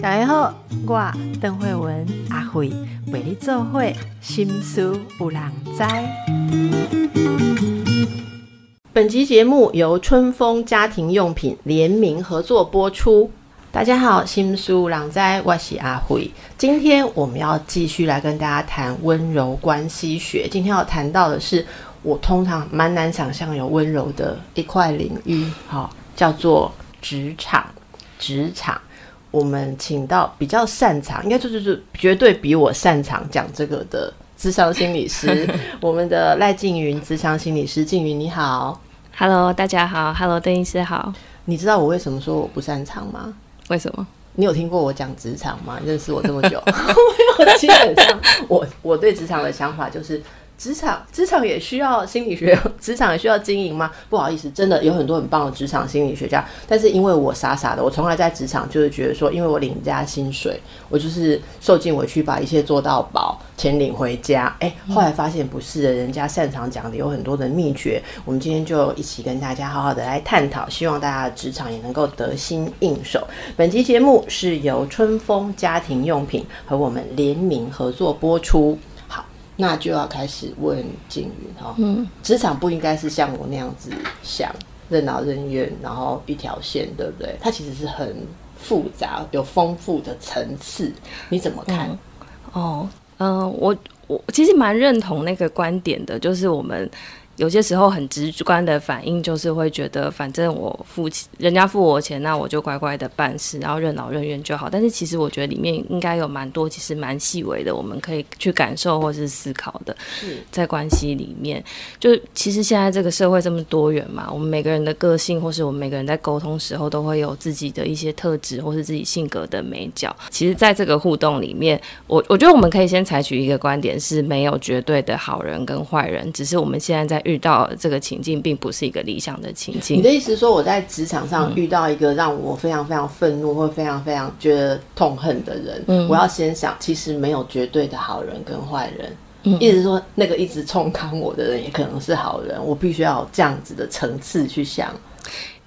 大家好，我邓慧文阿慧为你做会心思有人知。本集节目由春风家庭用品联名合作播出。大家好，心思有人知，我是阿慧。今天我们要继续来跟大家谈温柔关系学。今天要谈到的是我通常蛮难想象有温柔的一块领域，好，叫做职场。职场，我们请到比较擅长，应该就是是绝对比我擅长讲这个的智商心理师，我们的赖静云智商心理师，静云你好，Hello，大家好，Hello，邓医师好。你知道我为什么说我不擅长吗？为什么？你有听过我讲职场吗？认识我这么久，没有。基本上，我我对职场的想法就是，职场职场也需要心理学，职场也需要经营吗？不好意思，真的有很多很棒的职场心理学家，但是因为我傻傻的，我从来在职场就是觉得说，因为我领人家薪水，我就是受尽委屈把一切做到饱，钱领回家。哎，后来发现不是的，人家擅长讲的有很多的秘诀，我们今天就一起跟大家好好的来探讨，希望大家的职场也能够得心应手。本期节目是由春风家庭用品和我们联名合作播出。好，那就要开始问静云哈，嗯，职场不应该是像我那样子想，任劳任怨，然后一条线，对不对？它其实是很复杂、有丰富的层次，你怎么看？哦，嗯、我我其实蛮认同那个观点的，就是我们有些时候很直观的反应，就是会觉得反正我付钱，人家付我钱，那我就乖乖的办事，然后任劳任怨就好。但是其实我觉得里面应该有蛮多，其实蛮细微的，我们可以去感受或是思考的。是在关系里面，就其实现在这个社会这么多元嘛，我们每个人的个性，或是我们每个人在沟通时候，都会有自己的一些特质，或是自己性格的美角。其实，在这个互动里面，我我觉得我们可以先采取一个观点，是没有绝对的好人跟坏人，只是我们现在在遇到这个情境，并不是一个理想的情境你。的意思是说，我在职场上遇到一个让我非常非常愤怒或非常非常觉得痛恨的人，我要先想，其实没有绝对的好人跟坏人。一直说，那个一直冲康我的人也可能是好人，我必须要有这样子的层次去想。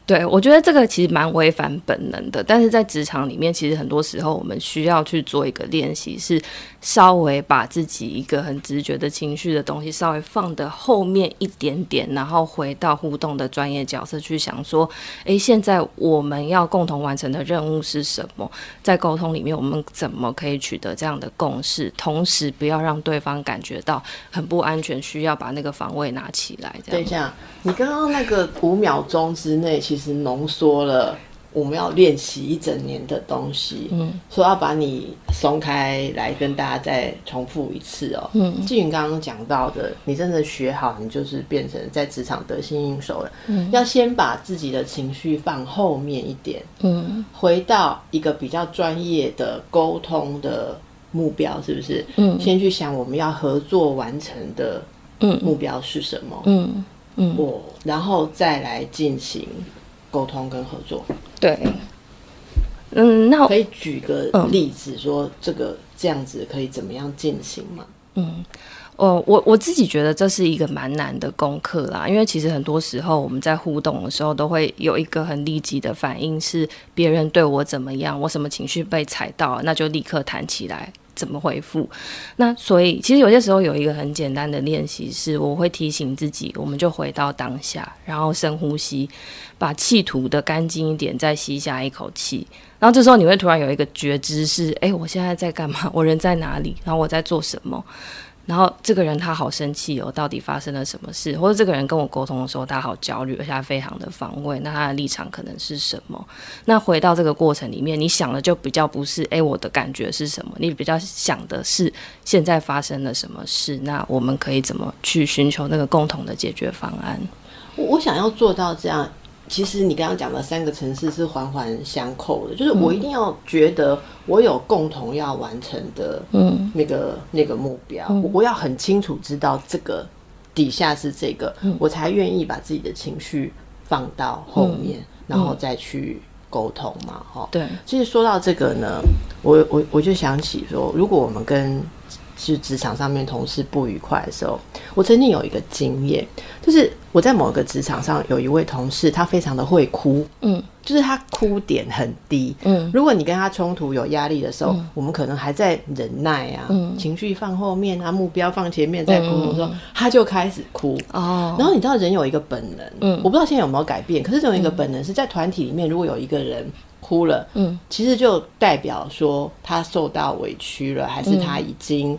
对，我觉得这个其实蛮违反本能的，但是在职场里面，其实很多时候我们需要去做一个练习，是稍微把自己一个很直觉的情绪的东西稍微放的后面一点点，然后回到互动的专业角色去想说，诶，现在我们要共同完成的任务是什么？在沟通里面，我们怎么可以取得这样的共识，同时不要让对方感觉到很不安全，需要把那个防卫拿起来，这样。等一下，你刚刚那个五秒钟之内，其浓缩了我们要练习一整年的东西。嗯，说要把你松开来跟大家再重复一次哦。嗯，静云刚刚讲到的，你真的学好，你就是变成在职场得心应手了。嗯，要先把自己的情绪放后面一点。嗯回到一个比较专业的沟通的目标，是不是？嗯先去想我们要合作完成的嗯目标是什么。嗯嗯，我，然后再来进行沟通跟合作。对。嗯，那可以举个例子，说这个这样子可以怎么样进行吗？嗯哦，我我自己觉得这是一个蛮难的功课啦，因为其实很多时候我们在互动的时候，都会有一个很立即的反应，是别人对我怎么样，我什么情绪被踩到，那就立刻弹起来。怎么回复？那所以其实有些时候有一个很简单的练习，是我会提醒自己，我们就回到当下，然后深呼吸，把气吐的干净一点，再吸下一口气。然后这时候你会突然有一个觉知是，诶，我现在在干嘛？我人在哪里？然后我在做什么？然后这个人他好生气哦，到底发生了什么事？或者这个人跟我沟通的时候，他好焦虑，而且他非常的防卫，那他的立场可能是什么？那回到这个过程里面，你想的就比较不是诶，我的感觉是什么？你比较想的是现在发生了什么事？那我们可以怎么去寻求那个共同的解决方案？我我想要做到这样，其实你刚刚讲的三个城市是环环相扣的，就是我一定要觉得我有共同要完成的，嗯。那个那个目标，我我要很清楚知道这个底下是这个，我才愿意把自己的情绪放到后面，然后再去沟通嘛，哈、对，其实说到这个呢，我我我就想起说，如果我们跟是职场上面同事不愉快的时候，我曾经有一个经验，就是我在某个职场上有一位同事，他非常的会哭，嗯就是他哭点很低。嗯，如果你跟他冲突有压力的时候，我们可能还在忍耐啊，情绪放后面啊，目标放前面再哭的时候，他就开始哭。哦，然后你知道人有一个本能，嗯我不知道现在有没有改变，可是人有一个本能是在团体里面，如果有一个人哭了，嗯，其实就代表说他受到委屈了，还是他已经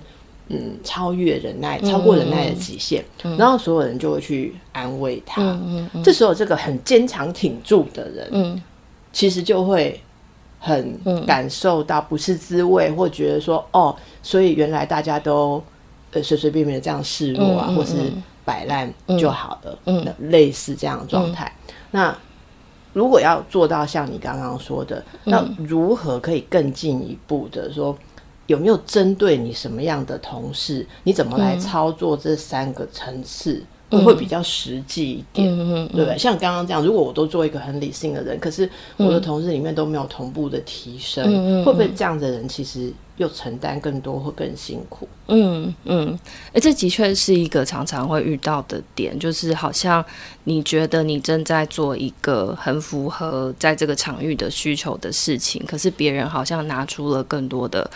嗯超越忍耐，超过忍耐的极限，然后所有人就会去安慰他。嗯嗯这时候，这个很坚强挺住的人，嗯。其实就会很感受到不是滋味，或觉得说哦，所以原来大家都呃随随便便的这样示弱啊，或是摆烂就好了，嗯。那类似这样的状态。那如果要做到像你刚刚说的，那如何可以更进一步的说？有没有针对你什么样的同事？你怎么来操作这三个层次，会会比较实际一点？对不对？像刚刚这样，如果我都做一个很理性的人，可是我的同事里面都没有同步的提升，嗯会不会这样的人其实又承担更多，会更辛苦？嗯嗯，哎，这的确是一个常常会遇到的点，就是好像你觉得你正在做一个很符合在这个场域的需求的事情，可是别人好像拿出了更多的。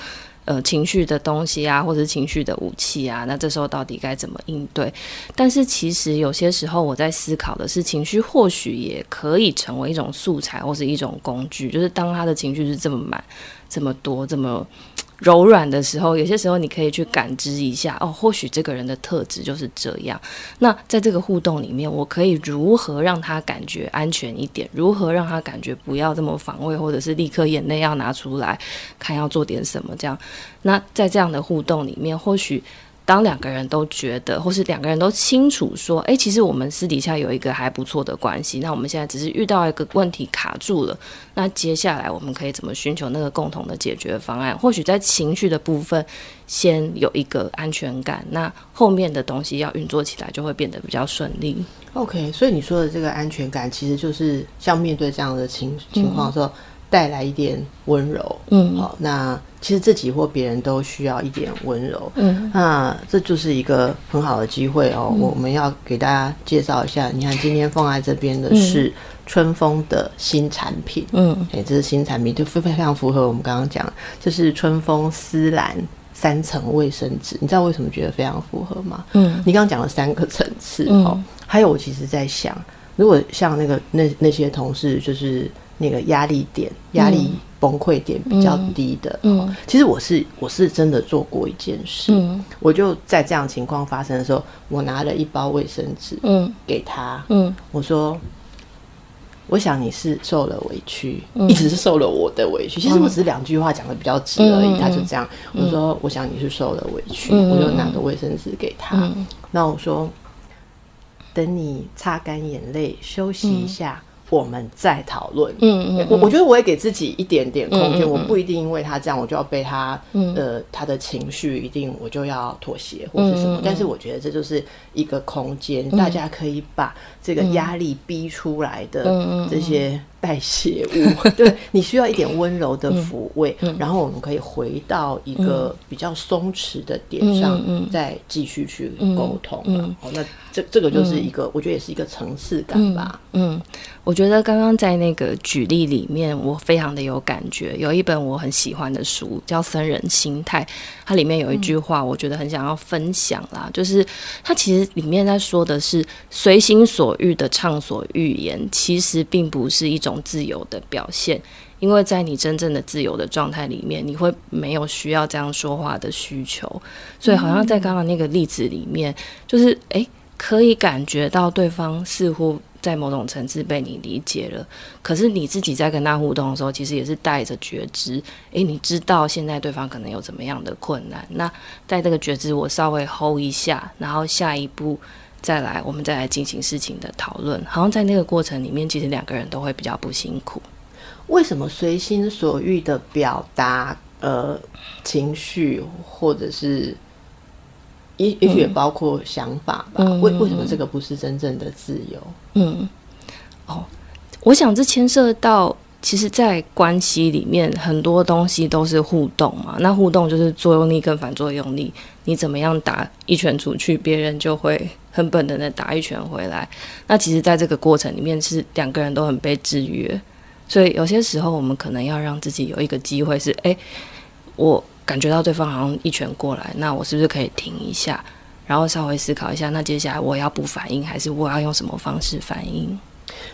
呃，情绪的东西啊，或者是情绪的武器啊，那这时候到底该怎么应对？但是其实有些时候我在思考的是，情绪或许也可以成为一种素材，或是一种工具。就是当他的情绪是这么满、这么多、这么柔软的时候，有些时候你可以去感知一下，哦，或许这个人的特质就是这样。那在这个互动里面，我可以如何让他感觉安全一点？如何让他感觉不要这么防卫，或者是立刻眼泪要拿出来看要做点什么这样？那在这样的互动里面，或许。当两个人都觉得，或是两个人都清楚说，诶，其实我们私底下有一个还不错的关系，那我们现在只是遇到一个问题卡住了，那接下来我们可以怎么寻求那个共同的解决方案？或许在情绪的部分先有一个安全感，那后面的东西要运作起来就会变得比较顺利。OK，所以你说的这个安全感，其实就是像面对这样的情情况的时候，带来一点温柔。嗯好，那其实自己或别人都需要一点温柔。嗯那这就是一个很好的机会哦。我们要给大家介绍一下，你看今天放在这边的是春风的新产品。嗯哎、这是新产品，就非非常符合我们刚刚讲，这是春风丝兰三层卫生纸。你知道为什么觉得非常符合吗？嗯你刚刚讲了三个层次、嗯哦，还有我其实在想，如果像那个那那些同事，就是那个压力点、压力崩溃点比较低的，嗯。其实我是我是真的做过一件事，嗯。我就在这样情况发生的时候，我拿了一包卫生纸嗯。给他，嗯。我说。我想你是受了委屈，嗯。一直是受了我的委屈。其实我只是两句话讲的比较直而已，他就这样。我说，我想你是受了委屈，嗯。我就拿个卫生纸给他。嗯。那我说，等你擦干眼泪，休息一下，我们再讨论。嗯嗯我我觉得我也给自己一点点空间，我不一定因为他这样我就要被他、嗯。呃他的情绪一定我就要妥协或是什么，但是我觉得这就是一个空间，大家可以把这个压力逼出来的这些代谢物，对你需要一点温柔的嗯抚慰，然后我们可以回到一个比较松弛的点上，嗯再继续去沟通嗯了。哦，那这这个就是一个，我觉得也是一个层次感吧。嗯，我觉得刚刚在那个举例里面，我非常的有感觉。有一本我很喜欢的书，叫《僧人心态》，它里面有一句话，我觉得很想要分享啦，就是它其实里面在说的是随心所欲的畅所欲言，其实并不是一种自由的表现。因为在你真正的自由的状态里面，你会没有需要这样说话的需求，所以好像在刚刚那个例子里面，就是诶，可以感觉到对方似乎在某种层次被你理解了，可是你自己在跟他互动的时候，其实也是带着觉知，诶，你知道现在对方可能有怎么样的困难，那在这个觉知，我稍微 hold 一下，然后下一步再来，我们再来进行事情的讨论，好像在那个过程里面，其实两个人都会比较不辛苦。为什么随心所欲的表达呃情绪，或者是也也许也包括想法吧？嗯为为什么这个不是真正的自由？嗯，哦，我想这牵涉到，其实，在关系里面很多东西都是互动嘛。那互动就是作用力跟反作用力，你怎么样打一拳出去，别人就会很本能的打一拳回来。那其实，在这个过程里面，是两个人都很被制约。所以有些时候我们可能要让自己有一个机会是，哎，我感觉到对方好像一拳过来，那我是不是可以停一下，然后稍微思考一下，那接下来我要不反应，还是我要用什么方式反应？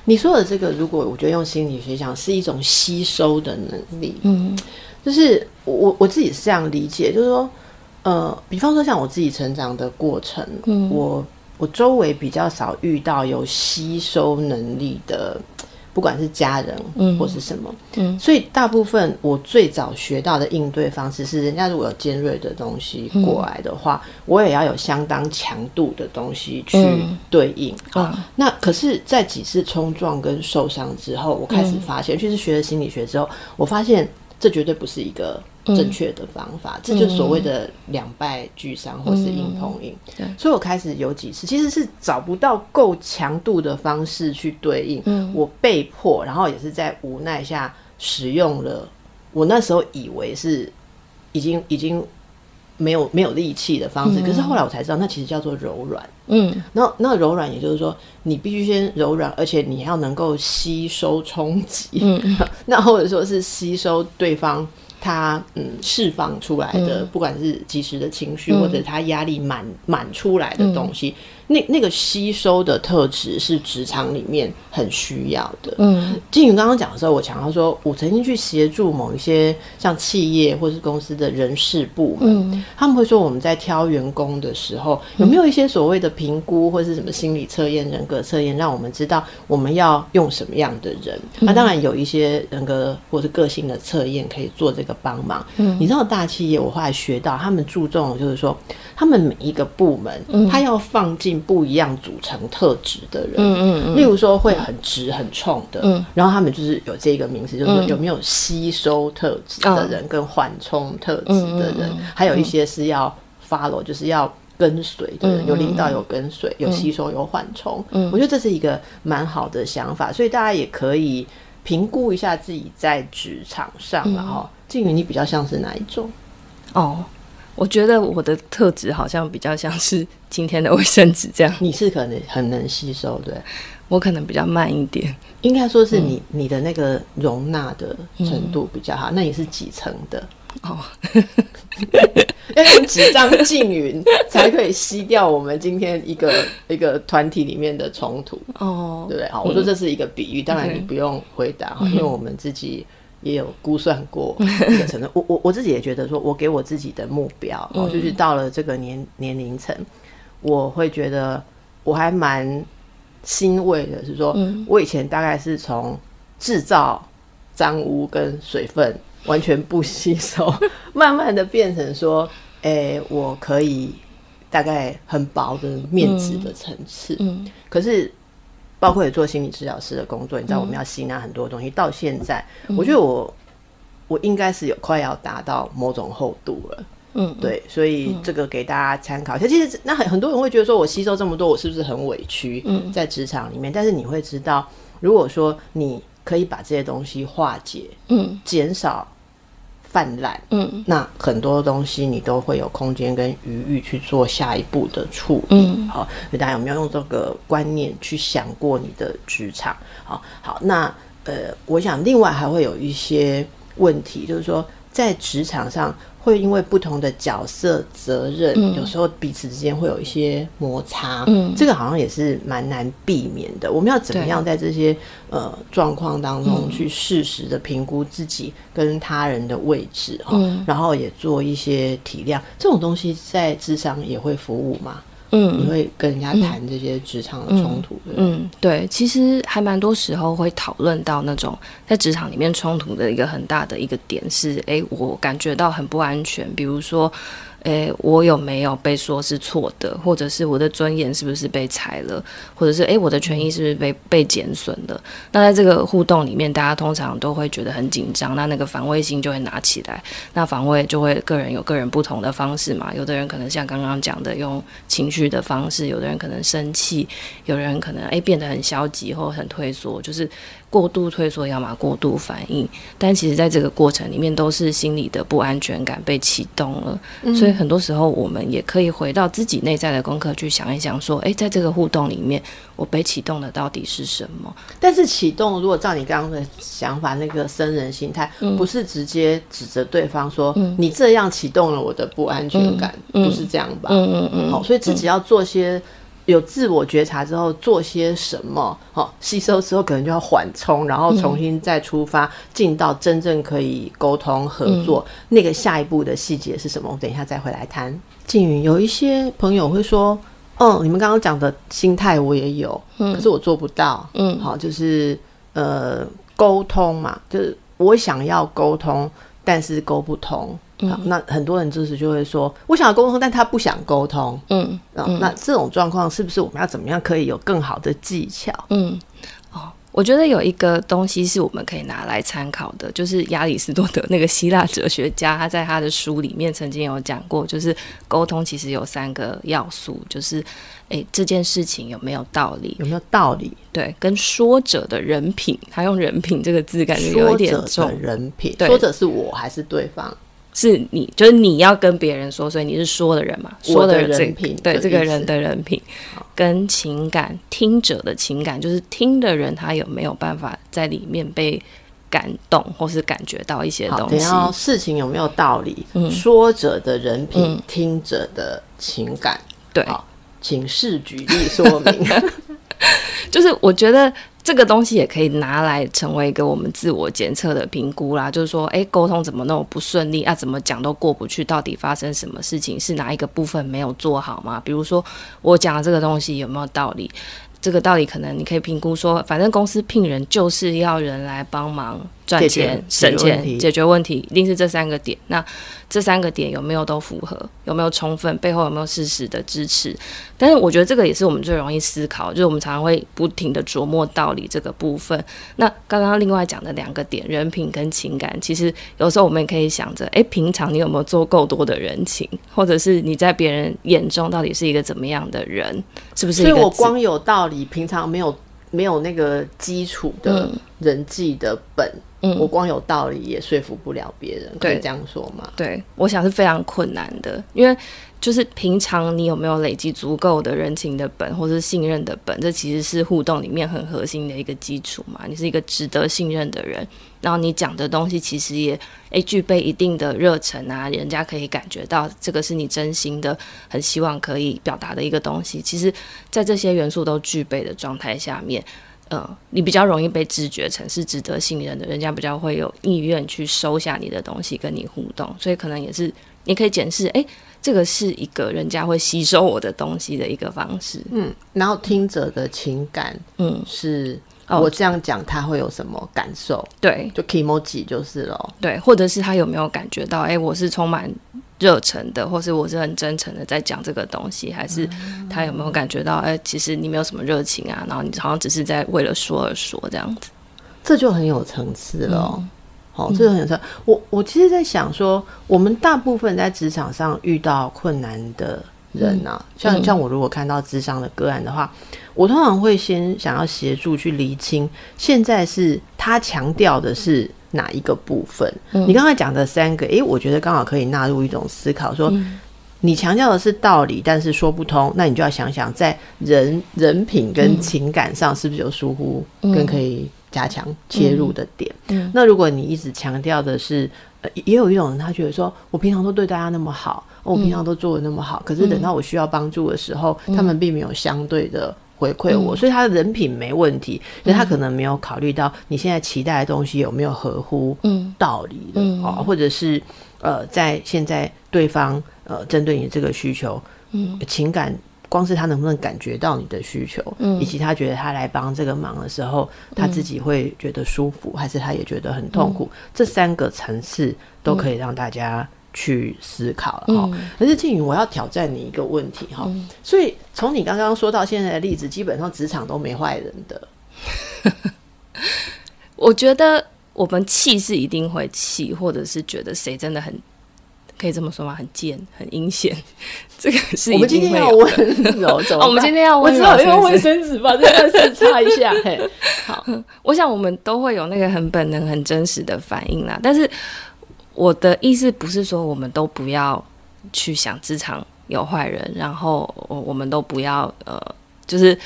你说的这个，如果我觉得用心理学讲，是一种吸收的能力。嗯，就是我我自己是这样理解，就是说，呃，比方说像我自己成长的过程，嗯，我我周围比较少遇到有吸收能力的。不管是家人，嗯，或是什么，嗯，所以大部分我最早学到的应对方式是，人家如果有尖锐的东西过来的话，我也要有相当强度的东西去对应啊。那可是，在几次冲撞跟受伤之后，我开始发现，就是学了心理学之后，我发现这绝对不是一个。正确的方法，这就所谓的两败俱伤或是硬碰硬。所以我开始有几次其实是找不到够强度的方式去对应，我被迫，然后也是在无奈下使用了我那时候以为是已经已经没有没有力气的方式，可是后来我才知道，那其实叫做柔软。嗯，那那柔软也就是说，你必须先柔软，而且你要能够吸收冲击，那或者说是吸收对方。他嗯释放出来的，不管是及时的情绪，或者他压力满满出来的东西。那那个吸收的特质是职场里面很需要的。嗯，静宇刚刚讲的时候，我强调说，我曾经去协助某一些像企业或是公司的人事部门，他们会说我们在挑员工的时候，有没有一些所谓的评估或是什么心理测验、人格测验，让我们知道我们要用什么样的人？那当然有一些人格或是个性的测验可以做这个帮忙。嗯，你知道大企业，我后来学到他们注重就是说，他们每一个部门，他要放进。不一样组成特质的人，嗯嗯嗯，例如说会很直很冲的，嗯，然后他们就是有这个名词，就是有没有吸收特质的人跟缓冲特质的人，还有一些是要 follow，就是要跟随的人，有领导有跟随，有吸收有缓冲，嗯，我觉得这是一个蛮好的想法，所以大家也可以评估一下自己在职场上，然后静宇，你比较像是哪一种？哦。我觉得我的特质好像比较像是今天的卫生纸这样。你是可能很能吸收，对？我可能比较慢一点，应该说是你你的那个容纳的程度比较好。那你是几层的？哦，要用几张静云才可以吸掉我们今天一个 一个团体里面的冲突？哦，对不对？好，我说这是一个比喻，当然你不用回答哈，因为我们自己。也有估算过 这个程度，我我我自己也觉得说，我给我自己的目标，哦，就是到了这个年年龄层，我会觉得我还蛮欣慰的，是说我以前大概是从制造脏污跟水分完全不吸收，慢慢的变成说，哎，我可以大概很薄的面子的层次，嗯，可是。包括也做心理治疗师的工作，你知道我们要吸纳很多东西。到现在，我觉得我我应该是有快要达到某种厚度了。嗯，对，所以这个给大家参考一下。其实那很很多人会觉得说，我吸收这么多，我是不是很委屈？嗯，在职场里面，但是你会知道，如果说你可以把这些东西化解，嗯，减少。泛滥，嗯，那很多东西你都会有空间跟余裕去做下一步的处理，好，所以大家有没有用这个观念去想过你的职场？好，好，那呃，我想另外还会有一些问题，就是说在职场上。会因为不同的角色责任，有时候彼此之间会有一些摩擦，嗯，这个好像也是蛮难避免的。我们要怎么样在这些呃状况当中去适时的评估自己跟他人的位置哈，然后也做一些体谅，这种东西在智商也会服务吗？嗯，你会跟人家谈这些职场的冲突？嗯，对，其实还蛮多时候会讨论到那种在职场里面冲突的一个很大的一个点是，哎，我感觉到很不安全，比如说。诶，我有没有被说是错的，或者是我的尊严是不是被踩了，或者是诶，我的权益是不是被被减损了？那在这个互动里面，大家通常都会觉得很紧张，那那个防卫心就会拿起来。那防卫就会个人有个人不同的方式嘛，有的人可能像刚刚讲的用情绪的方式，有的人可能生气，有的人可能诶变得很消极或很退缩，就是过度退缩，要么过度反应。但其实，在这个过程里面，都是心理的不安全感被启动了。所以，很多时候我们也可以回到自己内在的功课去想一想，说：诶，在这个互动里面，我被启动的到底是什么？但是，启动如果照你刚刚的想法，那个生人心态，不是直接指责对方说：“你这样启动了我的不安全感。”不是这样吧？嗯嗯嗯。好，所以自己要做些。有自我觉察之后，做些什么？好，吸收之后可能就要缓冲，然后重新再出发，进到真正可以沟通合作那个下一步的细节是什么？我等一下再回来谈。静云，有一些朋友会说：“嗯，你们刚刚讲的心态我也有，可是我做不到。”嗯，好，就是呃，沟通嘛，就是我想要沟通，但是沟不通。好，那很多人就是就会说，我想要沟通，但他不想沟通。嗯，那这种状况是不是我们要怎么样可以有更好的技巧？嗯，哦，我觉得有一个东西是我们可以拿来参考的，就是亚里士多德那个希腊哲学家，他在他的书里面曾经有讲过，就是沟通其实有三个要素，就是诶这件事情有没有道理？有没有道理？对，跟说者的人品，他用人品这个字感觉有一点重。人品，说者是我还是对方？是你，就是你要跟别人说，所以你是说的人嘛？说的人品，对这个人的人品，跟情感听者的情感，就是听的人他有没有办法在里面被感动，或是感觉到一些东西？然后事情有没有道理？说者的人品，听者的情感，对，请示举例说明。就是我觉得。这个东西也可以拿来成为一个我们自我检测的评估啦，就是说，哎，沟通怎么那么不顺利啊？怎么讲都过不去？到底发生什么事情？是哪一个部分没有做好吗？比如说，我讲的这个东西有没有道理？这个道理可能你可以评估说，反正公司聘人就是要人来帮忙。赚钱、省钱、解决问题，一定是这三个点。那这三个点有没有都符合？有没有充分？背后有没有事实的支持？但是我觉得这个也是我们最容易思考，就是我们常常会不停的琢磨道理这个部分。那刚刚另外讲的两个点，人品跟情感，其实有时候我们也可以想着：诶，平常你有没有做够多的人情？或者是你在别人眼中到底是一个怎么样的人？是不是？所以我光有道理，平常没有没有那个基础的人际的本。嗯，我光有道理也说服不了别人，可以这样说吗？对，我想是非常困难的，因为就是平常你有没有累积足够的人情的本，或是信任的本，这其实是互动里面很核心的一个基础嘛。你是一个值得信任的人，然后你讲的东西其实也诶具备一定的热忱啊，人家可以感觉到这个是你真心的，很希望可以表达的一个东西。其实，在这些元素都具备的状态下面。嗯，你比较容易被知觉成是值得信任的，人家比较会有意愿去收下你的东西跟你互动，所以可能也是你可以检视，哎，这个是一个人家会吸收我的东西的一个方式。嗯，然后听者的情感，嗯，是我这样讲他会有什么感受？对，就 emoji 就是咯。对，或者是他有没有感觉到，哎，我是充满。热忱的，或是我是很真诚的在讲这个东西，还是他有没有感觉到？哎，其实你没有什么热情啊，然后你好像只是在为了说而说这样子，这就很有层次了。好，这个很有层。我我其实，在想说，我们大部分在职场上遇到困难的人啊，像像我如果看到智商的个案的话，我通常会先想要协助去厘清，现在是他强调的是。哪一个部分？你刚才讲的三个，诶，我觉得刚好可以纳入一种思考，说你强调的是道理，但是说不通，那你就要想想，在人人品跟情感上是不是有疏忽，跟可以加强切入的点。那如果你一直强调的是，也有一种人，他觉得说我平常都对大家那么好，我平常都做的那么好，可是等到我需要帮助的时候，他们并没有相对的。回馈我，所以他的人品没问题，可是他可能没有考虑到你现在期待的东西有没有合乎道理的哦，或者是呃，在现在对方呃针对你这个需求，嗯，情感光是他能不能感觉到你的需求，嗯，以及他觉得他来帮这个忙的时候，他自己会觉得舒服，还是他也觉得很痛苦，这三个层次都可以让大家。去思考了哈，可是静宇，我要挑战你一个问题哈。所以从你刚刚说到现在的例子，基本上职场都没坏人的。我觉得我们气是一定会气，或者是觉得谁真的很可以这么说吗？很贱，很阴险，这个是我们今天要温柔，哦，我们今天要温柔，我只好用卫生纸把这个事擦一下。嘿，好，我想我们都会有那个很本能、很真实的反应啦。但是我的意思不是说我们都不要去想职场有坏人，然后我们都不要呃，就是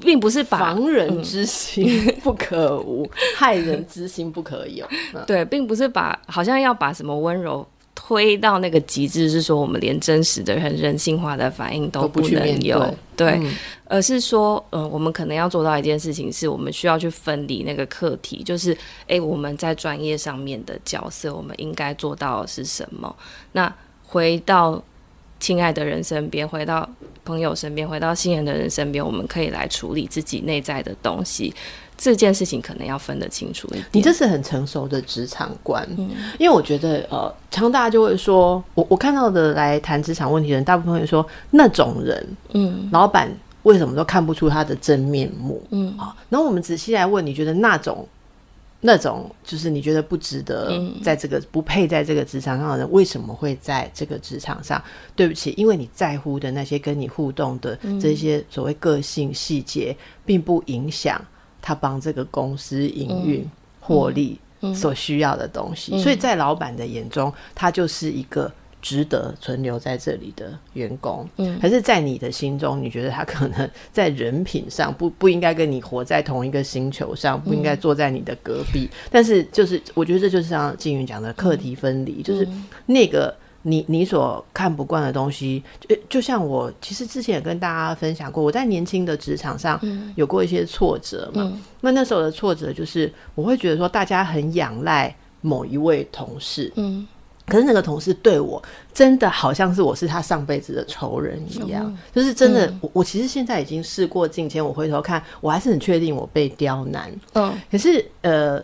并不是防人之心 不可无，害人之心不可有。对，并不是把好像要把什么温柔。推到那个极致，是说我们连真实的、很人性化的反应都不能有，对，而是说，嗯，我们可能要做到一件事情，是我们需要去分离那个课题，就是，哎，我们在专业上面的角色，我们应该做到的是什么？那回到亲爱的人身边，回到朋友身边，回到信任的人身边，我们可以来处理自己内在的东西。这件事情可能要分得清楚一点。你这是很成熟的职场观，因为我觉得，呃，常大家就会说，我我看到的来谈职场问题的人，大部分会说那种人，嗯，老板为什么都看不出他的真面目，嗯啊。然后我们仔细来问，你觉得那种那种就是你觉得不值得在这个不配在这个职场上的人，为什么会在这个职场上？对不起，因为你在乎的那些跟你互动的这些所谓个性细节，并不影响。他帮这个公司营运获利所需要的东西，所以在老板的眼中，他就是一个值得存留在这里的员工。嗯，可是，在你的心中，你觉得他可能在人品上 不不应该跟你活在同一个星球上，不应该坐在你的隔壁。但是，就是我觉得这就是像金云讲的课题分离，就是那个。你你所看不惯的东西，就就像我其实之前也跟大家分享过，我在年轻的职场上有过一些挫折嘛。那那时候的挫折就是，我会觉得说大家很仰赖某一位同事，嗯，可是那个同事对我真的好像是我是他上辈子的仇人一样，就是真的。我我其实现在已经事过境迁，我回头看，我还是很确定我被刁难。嗯，可是呃。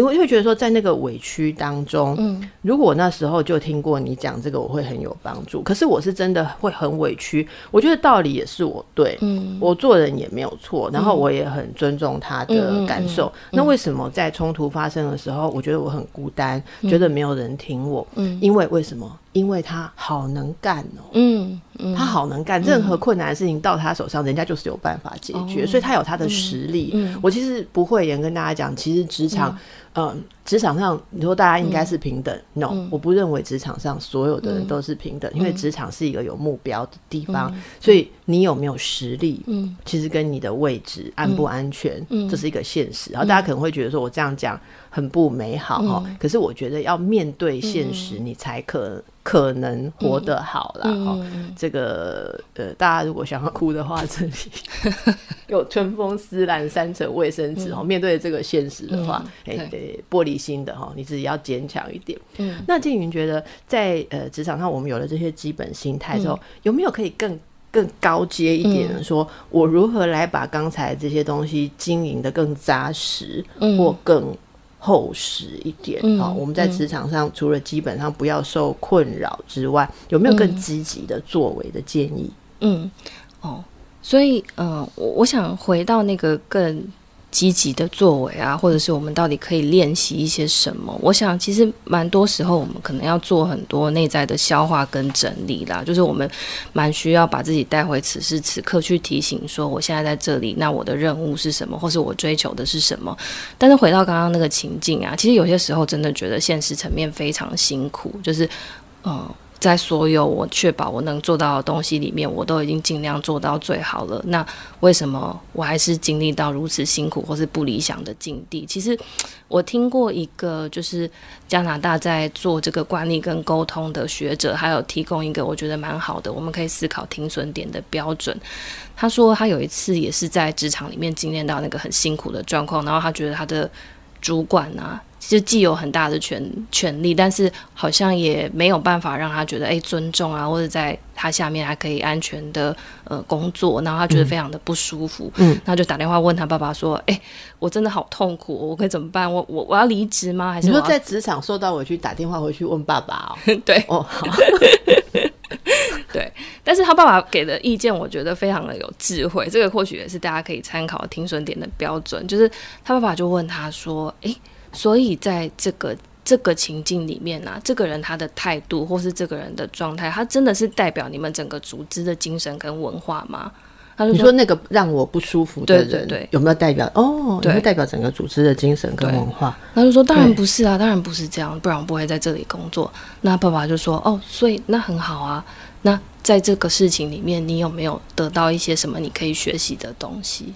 我就会觉得说，在那个委屈当中，嗯，如果那时候就听过你讲这个，我会很有帮助。可是我是真的会很委屈，我觉得道理也是我对，嗯，我做人也没有错，然后我也很尊重他的感受。那为什么在冲突发生的时候，我觉得我很孤单，觉得没有人听我？嗯，因为为什么？因为他好能干哦，嗯，他好能干，任何困难的事情到他手上，人家就是有办法解决，所以他有他的实力。我其实不会言跟大家讲，其实职场。嗯，职场上你说大家应该是平等，no，我不认为职场上所有的人都是平等，因为职场是一个有目标的地方，所以你有没有实力，嗯，其实跟你的位置安不安全，嗯，这是一个现实。然后大家可能会觉得说我这样讲很不美好哈，可是我觉得要面对现实，你才可。可能活得好啦哈，这个呃，大家如果想要哭的话，这里 有春风丝兰三层卫生纸哈。面对这个现实的话，哎，对，玻璃心的哈，你自己要坚强一点。嗯，那静云觉得在呃职场上，我们有了这些基本心态之后，有没有可以更更高阶一点的，说我如何来把刚才这些东西经营的更扎实，嗯。或更。厚实一点好，我们在职场上除了基本上不要受困扰之外，有没有更积极的作为的建议？嗯，哦，所以嗯，我我想回到那个更。积极的作为啊，或者是我们到底可以练习一些什么？我想，其实蛮多时候我们可能要做很多内在的消化跟整理啦。就是我们蛮需要把自己带回此时此刻，去提醒说，我现在在这里，那我的任务是什么，或是我追求的是什么？但是回到刚刚那个情境啊，其实有些时候真的觉得现实层面非常辛苦，就是嗯。在所有我确保我能做到的东西里面，我都已经尽量做到最好了。那为什么我还是经历到如此辛苦或是不理想的境地？其实我听过一个，就是加拿大在做这个管理跟沟通的学者，还有提供一个我觉得蛮好的，我们可以思考停损点的标准。他说他有一次也是在职场里面经验到那个很辛苦的状况，然后他觉得他的主管啊。就既有很大的权权利，但是好像也没有办法让他觉得哎尊重啊，或者在他下面还可以安全的呃工作，然后他觉得非常的不舒服，嗯，他就打电话问他爸爸说，哎，我真的好痛苦，我可以怎么办？我我我要离职吗？还是你说在职场受到委屈，打电话回去问爸爸哦？对，哦，好，对，但是他爸爸给的意见，我觉得非常的有智慧，这个或许也是大家可以参考听损点的标准，就是他爸爸就问他说，哎。所以在这个这个情境里面啊，这个人他的态度或是这个人的状态，他真的是代表你们整个组织的精神跟文化吗？他就你说那个让我不舒服的人，对对对有没有代表？哦，有没有代表整个组织的精神跟文化？他就说：“当然不是啊，当然不是这样，不然我不会在这里工作。”那爸爸就说：“哦，所以那很好啊。那在这个事情里面，你有没有得到一些什么你可以学习的东西？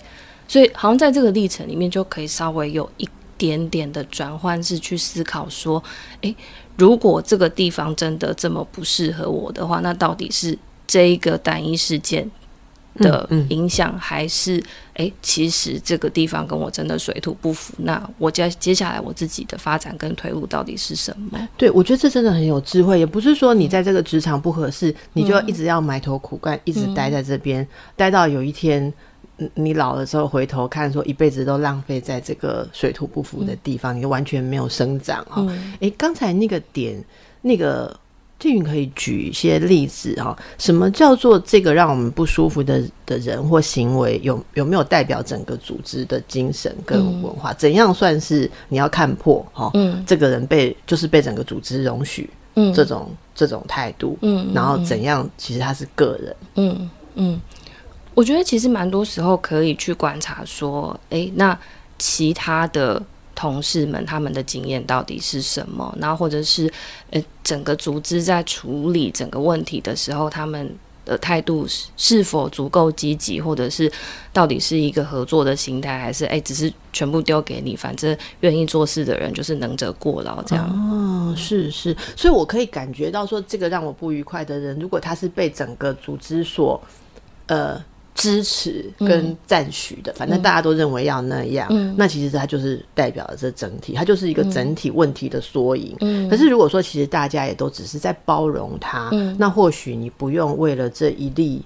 所以好像在这个历程里面，就可以稍微有一点点的转换，是去思考说：诶，如果这个地方真的这么不适合我的话，那到底是这一个单一事件的嗯嗯影响，还是诶，其实这个地方跟我真的水土不服？那我接接下来我自己的发展跟退路到底是什么？对，我觉得这真的很有智慧，也不是说你在这个职场不合适，你就要一直要埋头苦干，一直待在这边，待到有一天。嗯你老了之后回头看，说一辈子都浪费在这个水土不服的地方，你就完全没有生长哈。嗯诶，刚才那个点，那个静云可以举一些例子哈。什么叫做这个让我们不舒服的的人或行为，有有没有代表整个组织的精神跟文化？怎样算是你要看破哈？嗯这个人被就是被整个组织容许嗯这种、这种态度，嗯然后怎样？其实他是个人，嗯嗯，我觉得其实蛮多时候可以去观察说，诶，那其他的同事们他们的经验到底是什么？然后或者是呃，整个组织在处理整个问题的时候，他们的态度是是否足够积极，或者是到底是一个合作的心态，还是诶，只是全部丢给你，反正愿意做事的人就是能者过劳这样。哦，是是，所以我可以感觉到说，这个让我不愉快的人，如果他是被整个组织所呃支持跟赞许的，反正大家都认为要那样，那其实它就是代表了这整体，它就是一个整体问题的缩影。可是如果说其实大家也都只是在包容它，那或许你不用为了这一粒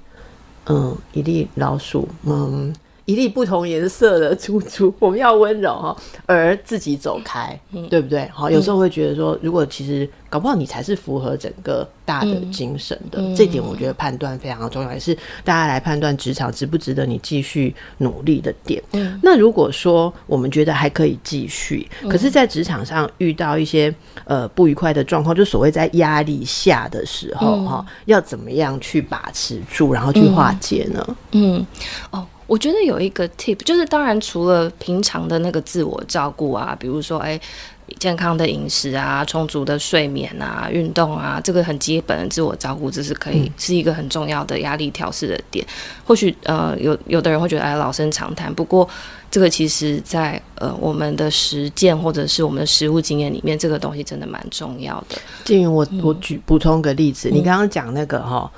嗯一粒老鼠，嗯。一粒不同颜色的珠珠，我们要温柔哈，而自己走开，对不对？好，有时候会觉得说，如果其实搞不好你才是符合整个大的精神的，这点我觉得判断非常重要，也是大家来判断职场值不值得你继续努力的点。那如果说我们觉得还可以继续，可是，在职场上遇到一些呃不愉快的状况，就所谓在压力下的时候哈，要怎么样去把持住，然后去化解呢？嗯，哦，我觉得有一个 tip，就是当然除了平常的那个自我照顾啊，比如说哎。健康的饮食啊，充足的睡眠啊，运动啊，这个很基本的自我照顾，这是可以、是一个很重要的压力调试的点。或许呃，有有的人会觉得哎，老生常谈。不过这个其实在呃我们的实践或者是我们的实务经验里面，这个东西真的蛮重要的。静云，我我举补充个例子，你刚刚讲那个哈。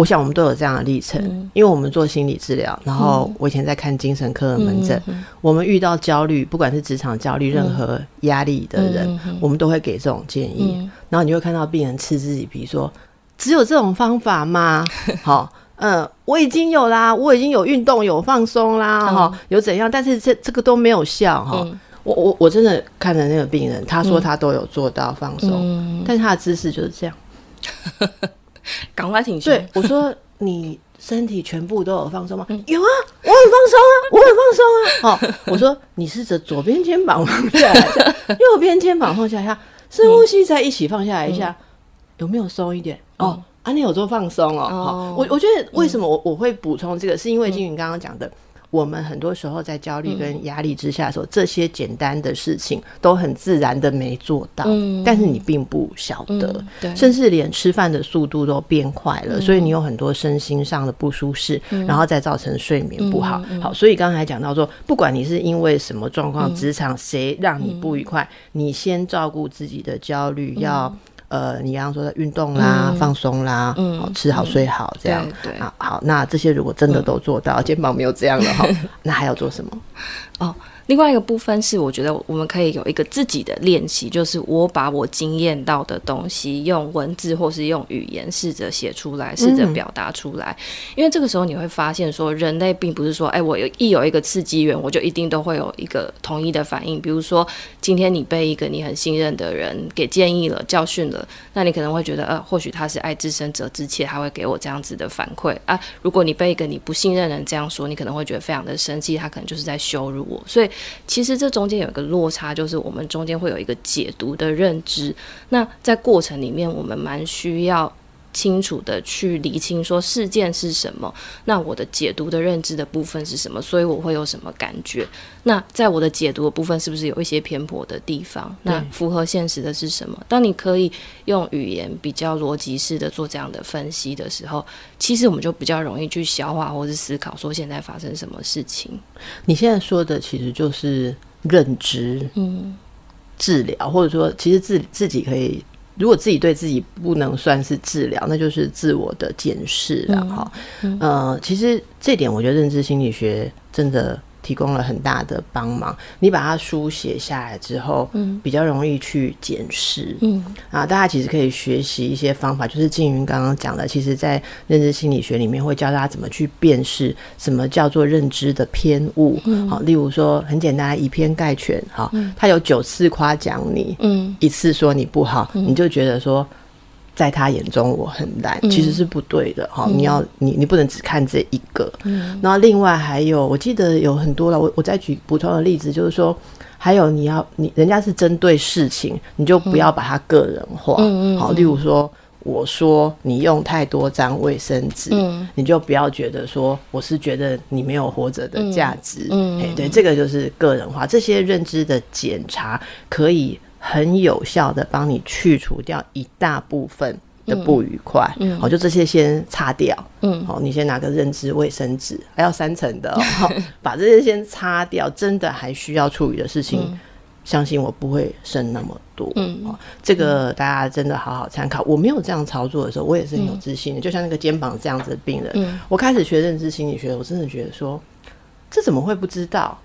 我想我们都有这样的历程，因为我们做心理治疗，然后我以前在看精神科的门诊，我们遇到焦虑，不管是职场焦虑、任何压力的人，我们都会给这种建议。然后你会看到病人嗤之以鼻，说：“只有这种方法吗？” 好，嗯，我已经有啦，我已经有运动、有放松啦，哈，有怎样，但是这这个都没有效，哈。我我我真的看了那个病人，他说他都有做到放松，但是他的姿势就是这样。赶快挺胸。对，我说你身体全部都有放松吗？有啊，我很放松啊，我很放松啊。哦，我说你试着左边肩膀放下来一下，右边肩膀放下一下，深呼吸再一起放下来一下，有没有松一点？哦，啊，你有做放松哦。好，我我觉得为什么我我会补充这个，是因为金云刚刚讲的。我们很多时候在焦虑跟压力之下的时候，这些简单的事情都很自然的没做到，但是你并不晓得，甚至连吃饭的速度都变快了，所以你有很多身心上的不舒适，然后再造成睡眠不好。好，所以刚才讲到说，不管你是因为什么状况，职场谁让你不愉快，你先照顾自己的焦虑，要。呃，你刚刚说的运动啦、放松啦，好吃好睡好这样，啊，好好，那这些如果真的都做到，肩膀没有这样了哈，那还要做什么？哦。另外一个部分是，我觉得我们可以有一个自己的练习，就是我把我经验到的东西用文字或是用语言试着写出来，试着表达出来。因为这个时候你会发现，说人类并不是说，哎，我有一有一个刺激源，我就一定都会有一个统一的反应。比如说，今天你被一个你很信任的人给建议了、教训了，那你可能会觉得，呃，或许他是爱之深责之切，他会给我这样子的反馈啊。如果你被一个你不信任的人这样说，你可能会觉得非常的生气，他可能就是在羞辱我。所以其实这中间有一个落差，就是我们中间会有一个解读的认知。那在过程里面，我们蛮需要。清楚的去理清说事件是什么，那我的解读的认知的部分是什么，所以我会有什么感觉？那在我的解读的部分是不是有一些偏颇的地方？那符合现实的是什么？当你可以用语言比较逻辑式的做这样的分析的时候，其实我们就比较容易去消化或是思考说现在发生什么事情。你现在说的其实就是认知，嗯，治疗，或者说其实自自己可以。如果自己对自己不能算是治疗，那就是自我的检视了哈。呃，其实这点我觉得认知心理学真的。提供了很大的帮忙。你把它书写下来之后，嗯，比较容易去检视，嗯。啊，大家其实可以学习一些方法，就是静云刚刚讲的，其实在认知心理学里面会教大家怎么去辨识什么叫做认知的偏误，好，例如说很简单，以偏概全，哈，他有九次夸奖你，嗯，一次说你不好，你就觉得说。在他眼中我很烂，其实是不对的哈。你要你你不能只看这一个，然后另外还有，我记得有很多了。我我再举补充的例子，就是说，还有你要你人家是针对事情，你就不要把它个人化。好，例如说，我说你用太多张卫生纸，你就不要觉得说我是觉得你没有活着的价值。哎，对，这个就是个人化。这些认知的检查可以。很有效的帮你去除掉一大部分的不愉快，嗯，好，就这些先擦掉，嗯，好，你先拿个认知卫生纸，还要三层的，把这些先擦掉。真的还需要处理的事情，相信我不会剩那么多，嗯，这个大家真的好好参考。我没有这样操作的时候，我也是很有自信的，就像那个肩膀这样子的病人，我开始学认知心理学，我真的觉得说，这怎么会不知道？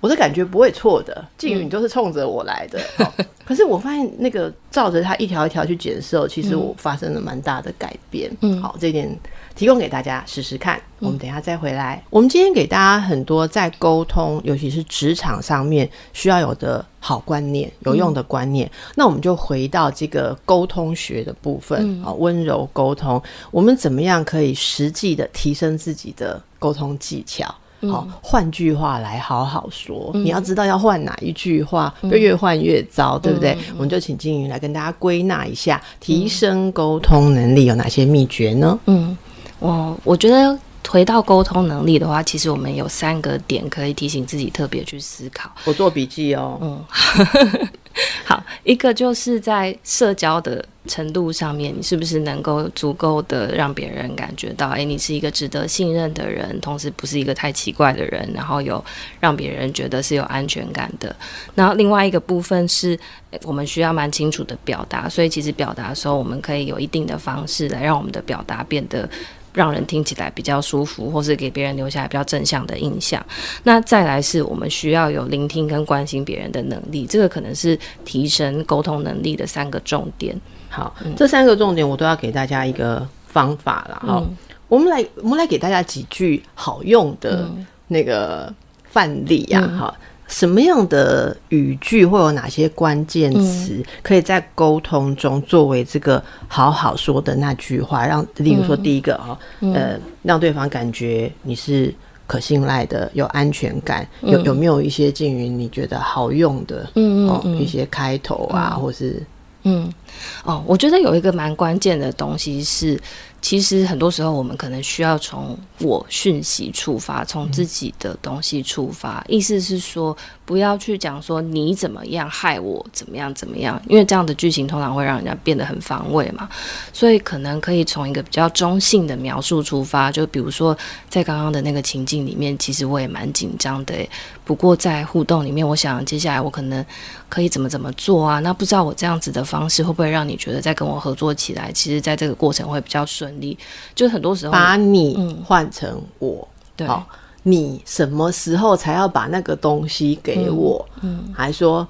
我的感觉不会错的，静宇你都是冲着我来的。可是我发现那个照着它一条一条去检视，其实我发生了蛮大的改变。嗯，好，这点提供给大家试试看。我们等下再回来。我们今天给大家很多在沟通，尤其是职场上面需要有的好观念、有用的观念。那我们就回到这个沟通学的部分啊，温柔沟通，我们怎么样可以实际的提升自己的沟通技巧？好，换句话来好好说。你要知道要换哪一句话，就越换越糟，对不对？我们就请金云来跟大家归纳一下，提升沟通能力有哪些秘诀呢？嗯，我我觉得回到沟通能力的话，其实我们有三个点可以提醒自己特别去思考。我做笔记哦。嗯。好，一个就是在社交的程度上面，你是不是能够足够的让别人感觉到，哎，你是一个值得信任的人，同时不是一个太奇怪的人，然后有让别人觉得是有安全感的。然后另外一个部分是我们需要蛮清楚的表达，所以其实表达的时候，我们可以有一定的方式来让我们的表达变得。让人听起来比较舒服，或是给别人留下来比较正向的印象。那再来是我们需要有聆听跟关心别人的能力，这个可能是提升沟通能力的三个重点。好，这三个重点我都要给大家一个方法了。好，我们来我们来给大家几句好用的那个范例呀。好。什么样的语句会有哪些关键词，可以在沟通中作为这个好好说的那句话，让例如说第一个哈，呃，让对方感觉你是可信赖的，有安全感，有有没有一些近于你觉得好用的，嗯嗯，一些开头啊，或是嗯，哦，我觉得有一个蛮关键的东西是。其实很多时候，我们可能需要从我讯息出发，从自己的东西出发。意思是说，不要去讲说你怎么样害我，怎么样怎么样，因为这样的剧情通常会让人家变得很防卫嘛。所以可能可以从一个比较中性的描述出发，就比如说在刚刚的那个情境里面，其实我也蛮紧张的。不过在互动里面，我想接下来我可能可以怎么怎么做啊？那不知道我这样子的方式会不会让你觉得在跟我合作起来，其实在这个过程会比较顺。利就很多时候把你换成我，对，你什么时候才要把那个东西给我？嗯，还说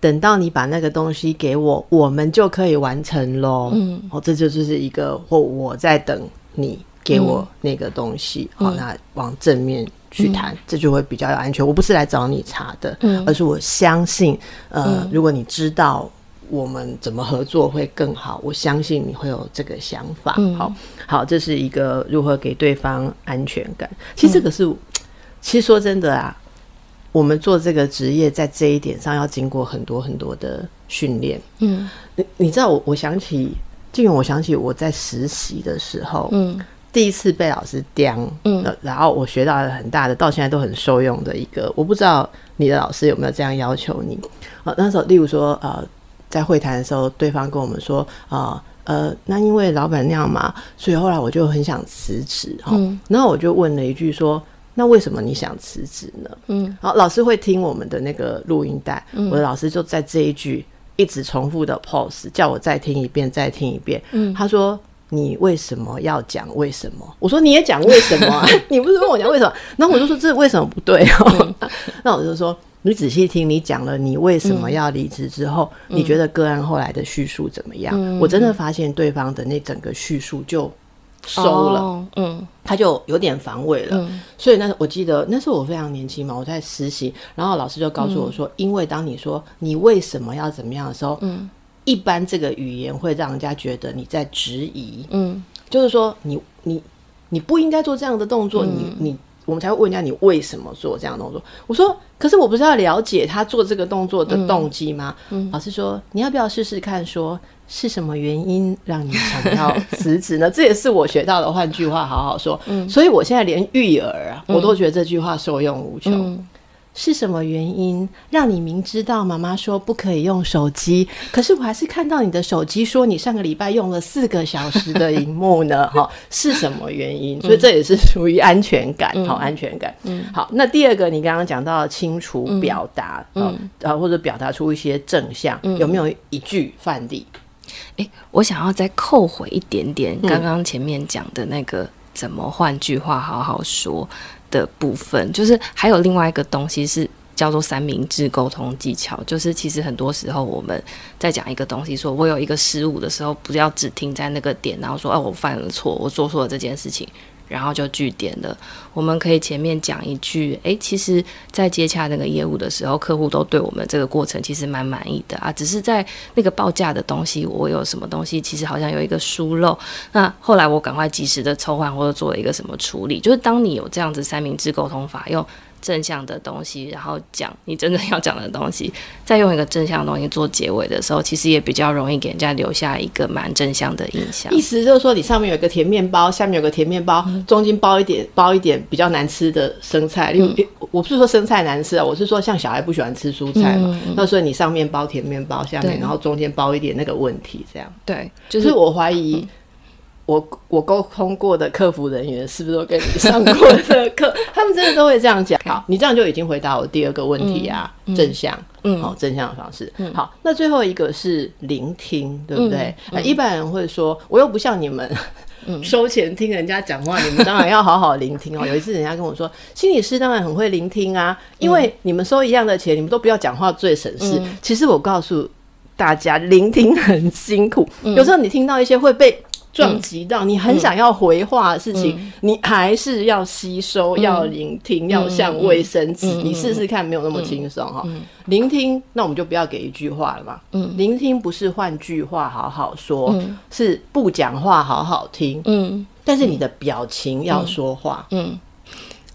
等到你把那个东西给我，我们就可以完成喽。嗯，哦，这就就是一个或我在等你给我那个东西。好，那往正面去谈，这就会比较有安全。我不是来找你查的，嗯，而是我相信，呃，如果你知道。我们怎么合作会更好？我相信你会有这个想法。好，好，这是一个如何给对方安全感。其实这个是，其实说真的啊，我我们做这个职业，在这一点上要经过很多很多的训练。嗯你你知道我，我想起静远，我想起我在实习的时候，嗯第一次被老师刁，嗯呃然后我学到了很大的，到现在都很受用的一个。我不知道你的老师有没有这样要求你？呃，那时候，例如说，呃，在会谈的时候，对方跟我们说，啊、呃，那因为老板那样嘛，所以后来我就很想辞职哈。嗯然后我就问了一句说，那为什么你想辞职呢？嗯好，老师会听我们的那个录音带，我的老师就在这一句一直重复的 pose，叫我再听一遍，再听一遍。嗯他说：“你为什么要讲为什么？”我说：“你也讲为什么啊？你不是问我讲为什么？”然后我就说：“这为什么不对哦？” 那我就说：“你仔细听，你讲了你为什么要离职之后，你觉得个案后来的叙述怎么样？”我真的发现对方的那整个叙述就收了。哦嗯。他就有点防卫了，嗯。所以那我记得那时候我非常年轻嘛，我在实习，然后老师就告诉我说，因为当你说你为什么要怎么样的时候，嗯。一般这个语言会让人家觉得你在质疑，嗯。就是说你你你不应该做这样的动作，你你我们才会问一下你为什么做这样的动作。我说，可是我不是要了解他做这个动作的动机吗？老师说，你要不要试试看说？是什么原因让你想要辞职呢？这也是我学到的。换句话好好说，所以我现在连育儿啊，我都觉得这句话受用无穷。嗯是什么原因让你明知道妈妈说不可以用手机，可是我还是看到你的手机说你上个礼拜用了四个小时的荧幕呢？哈，是什么原因？所以这也是属于安全感，好、安全感。嗯，好。那第二个，你刚刚讲到清楚表达，嗯，啊，或者表达出一些正向，有没有一句范例？诶，我想要再扣回一点点刚刚前面讲的那个怎么换句话好好说的部分，就是还有另外一个东西是叫做三明治沟通技巧，就是其实很多时候我们在讲一个东西，说我有一个失误的时候，不要只停在那个点，然后说哦我犯了错，我做错了这件事情。然后就据点了。我们可以前面讲一句，诶，其实，在接洽那个业务的时候，客户都对我们这个过程其实蛮满意的啊。只是在那个报价的东西，我有什么东西，其实好像有一个疏漏。那后来我赶快及时的抽换或者做了一个什么处理，就是当你有这样子三明治沟通法，用正向的东西，然后讲你真正要讲的东西，再用一个正向的东西做结尾的时候，其实也比较容易给人家留下一个蛮正向的印象。意思就是说，你上面有一个甜面包，下面有个甜面包，中间包一点包一点比较难吃的生菜。例如，我不是说生菜难吃啊，我是说像小孩不喜欢吃蔬菜嘛，那所以你上面包甜面包，下面然后中间包一点那个问题，这样。对，就是就是我怀疑。我我沟通过的客服人员是不是都跟你上过的 课？他们真的都会这样讲。好，你这样就已经回答我第二个问题啊，正向，嗯好、正向的方式。嗯好，那最后一个是聆听，对不对？呃一般人会说，我又不像你们。收钱听人家讲话，你们当然要好好聆听哦。有一次人家跟我说，心理师当然很会聆听啊，因为你们收一样的钱，你们都不要讲话最省事。其实我告诉大家，聆听很辛苦，有时候你听到一些会被。撞击到你很想要回话的事情，你还是要吸收、要聆听、要像卫生纸。你试试看，没有那么轻松哈。聆听，那我们就不要给一句话了嘛。嗯。聆听不是换句话好好说，是不讲话好好听。嗯。但是你的表情要说话，嗯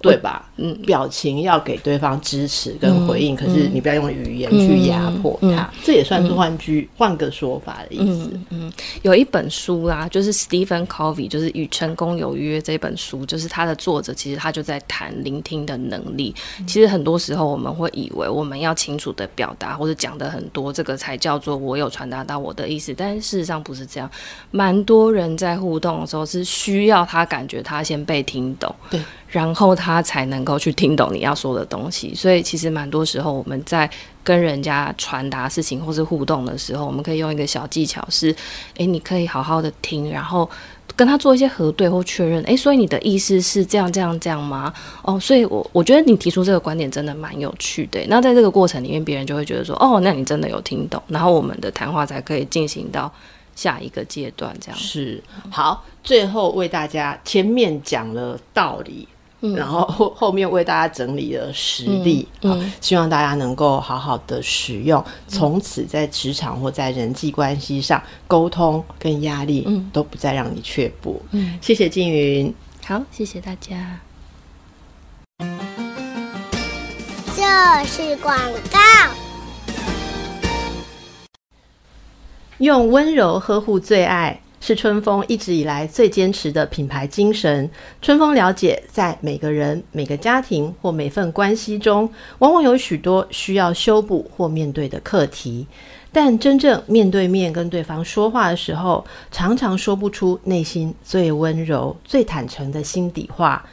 对吧？嗯，表情要给对方支持跟回应，可是你不要用语言去压迫他，这也算是换句换个说法的意思。嗯有一本书啦，就是 Stephen Covey，就是《与成功有约》这本书，就是它的作者其实他就在谈聆听的能力。其实很多时候我们会以为我们要清楚的表达或者讲的很多，这个才叫做我有传达到我的意思，但是事实上不是这样。蛮多人在互动的时候是需要他感觉他先被听懂，对，然后他才能够去听懂你要说的东西。所以其实蛮多时候我们在跟人家传达事情或是互动的时候，我们可以用一个小技巧是，诶，你可以好好的听，然后跟他做一些核对或确认。诶，所以你的意思是这样这样这样吗？哦，所以我我觉得你提出这个观点真的蛮有趣的。那在这个过程里面，别人就会觉得说，哦，那你真的有听懂，然后我们的谈话才可以进行到下一个阶段，这样。是好，最后为大家前面讲了道理。然后后 后面为大家整理了实例，好、希望大家能够好好的使用，从此在职场或在人际关系上沟通跟压力，都不再让你却步。嗯，谢谢静云。好，谢谢大家。这是广告。用温柔呵护最爱，是春风一直以来最坚持的品牌精神。春风了解，在每个人、每个家庭或每份关系中，往往有许多需要修补或面对的课题。但真正面对面跟对方说话的时候，常常说不出内心最温柔、最坦诚的心底话。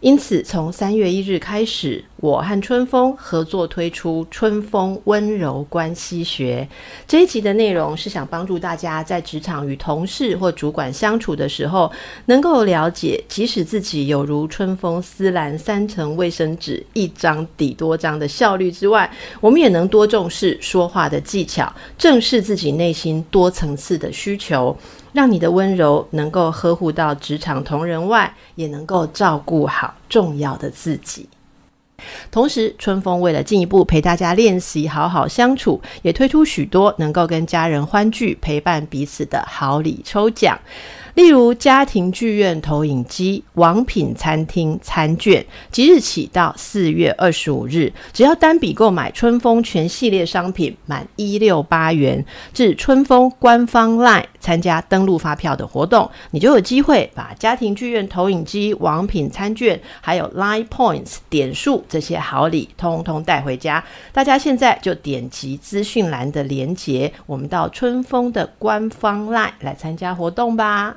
因此，从三月一日开始，我和春风合作推出《春风温柔关系学》这一集的内容，是想帮助大家在职场与同事或主管相处的时候，能够了解，即使自己有如春风丝兰三层卫生纸，一张抵多张的效率之外，我们也能多重视说话的技巧，正视自己内心多层次的需求。让你的温柔能够呵护到职场同仁外，也能够照顾好重要的自己。同时，春风为了进一步陪大家练习好好相处，也推出许多能够跟家人欢聚、陪伴彼此的好礼抽奖。例如家庭剧院投影机、王品餐厅餐券，即日起到四月二十五日，只要单笔购买春风全系列商品满一六八元，至春风官方 LINE 参加登录发票的活动，你就有机会把家庭剧院投影机、王品餐券，还有 LINE Points 点数这些好礼，通通带回家。大家现在就点击资讯栏的连结，我们到春风的官方 LINE 来参加活动吧。